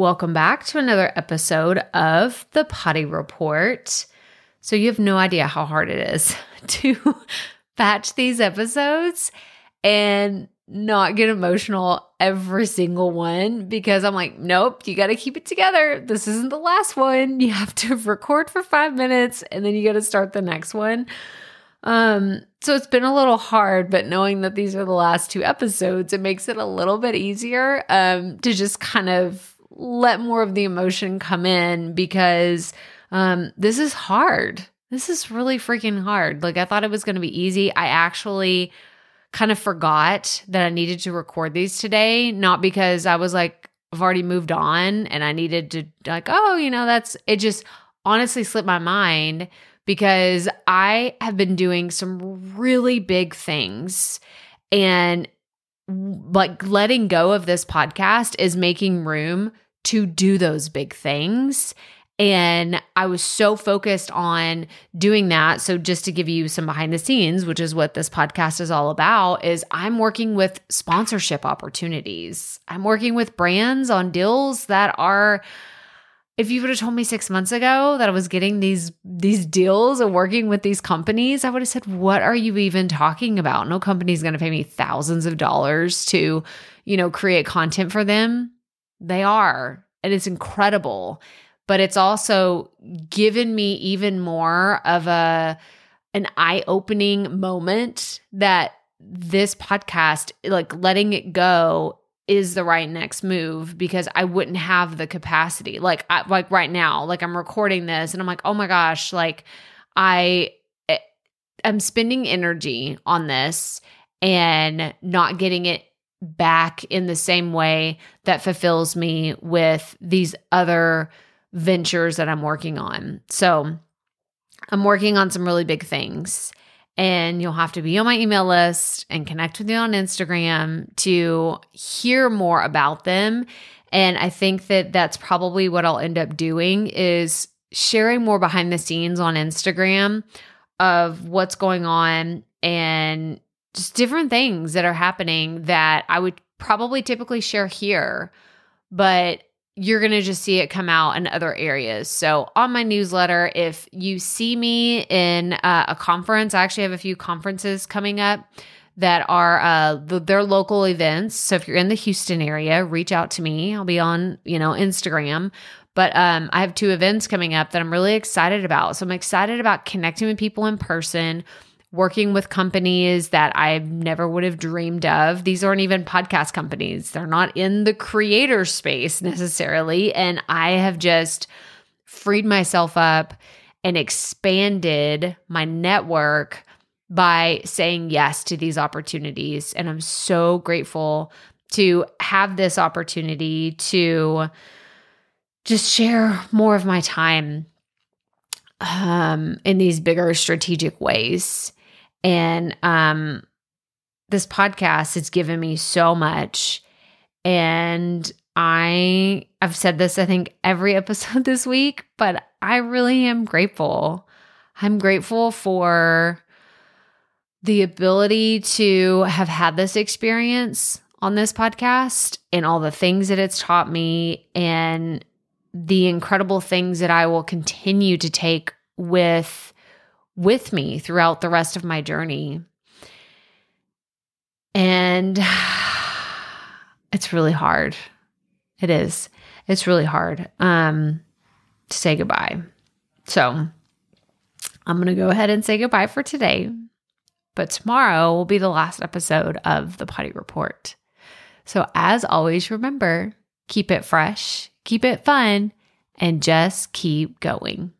Welcome back to another episode of the Poddy Report. So, you have no idea how hard it is to batch these episodes and not get emotional every single one because I'm like, nope, you got to keep it together. This isn't the last one. You have to record for five minutes and then you got to start the next one. Um, so it's been a little hard, but knowing that these are the last two episodes, it makes it a little bit easier um, to just kind of let more of the emotion come in because um, this is hard. This is really freaking hard. Like, I thought it was going to be easy. I actually kind of forgot that I needed to record these today, not because I was like, I've already moved on and I needed to, like, oh, you know, that's it, just honestly slipped my mind because I have been doing some really big things and like letting go of this podcast is making room to do those big things. And I was so focused on doing that. So, just to give you some behind the scenes, which is what this podcast is all about, is I'm working with sponsorship opportunities. I'm working with brands on deals that are if you would have told me six months ago that I was getting these these deals and working with these companies, I would have said, "What are you even talking about? No company's going to pay me thousands of dollars to, you know, create content for them." They are. And it's incredible. But it's also given me even more of a an eye-opening moment that this podcast, like letting it go is the right next move because I wouldn't have the capacity. Like I, like right now, like I'm recording this and I'm like, "Oh my gosh, like I eh, I'm spending energy on this and not getting it back in the same way that fulfills me with these other ventures that I'm working on. So I'm working on some really big things. And you'll have to be on my email list and connect with me on Instagram to hear more about them. And I think that that's probably what I'll end up doing is sharing more behind the scenes on Instagram of what's going on and just different things that are happening that I would probably typically share here, but you're going to just see it come out in other areas. So, on my newsletter, if you see me in uh, a conference, I actually have a few conferences coming up that are uh their local events. So if you're in the Houston area, reach out to me. I'll be on, you know, Instagram. But um I have two events coming up that I'm really excited about. So I'm excited about connecting with people in person working with companies that I never would have dreamed of. These aren't even podcast companies, they're not in the creator space necessarily. And I have just freed myself up and expanded my network by saying yes to these opportunities. And I'm so grateful to have this opportunity to just share more of my time um, in these bigger strategic ways. And um, this podcast has given me so much. And I I've said this I think every episode this week, but I really am grateful. I'm grateful for the ability to have had this experience on this podcast and all the things that it's taught me and the incredible things that I will continue to take with with me throughout the rest of my journey. And it's really hard. It is. It's really hard um, to say goodbye. So I'm going to go ahead and say goodbye for today. But tomorrow will be the last episode of the Poddy Report. So, as always, remember keep it fresh, keep it fun, and just keep going.